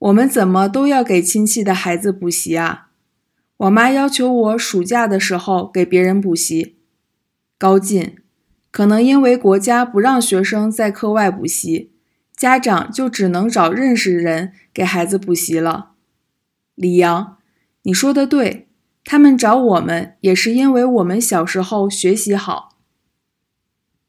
我们怎么都要给亲戚的孩子补习啊？我妈要求我暑假的时候给别人补习。高进，可能因为国家不让学生在课外补习，家长就只能找认识人给孩子补习了。李阳，你说的对，他们找我们也是因为我们小时候学习好。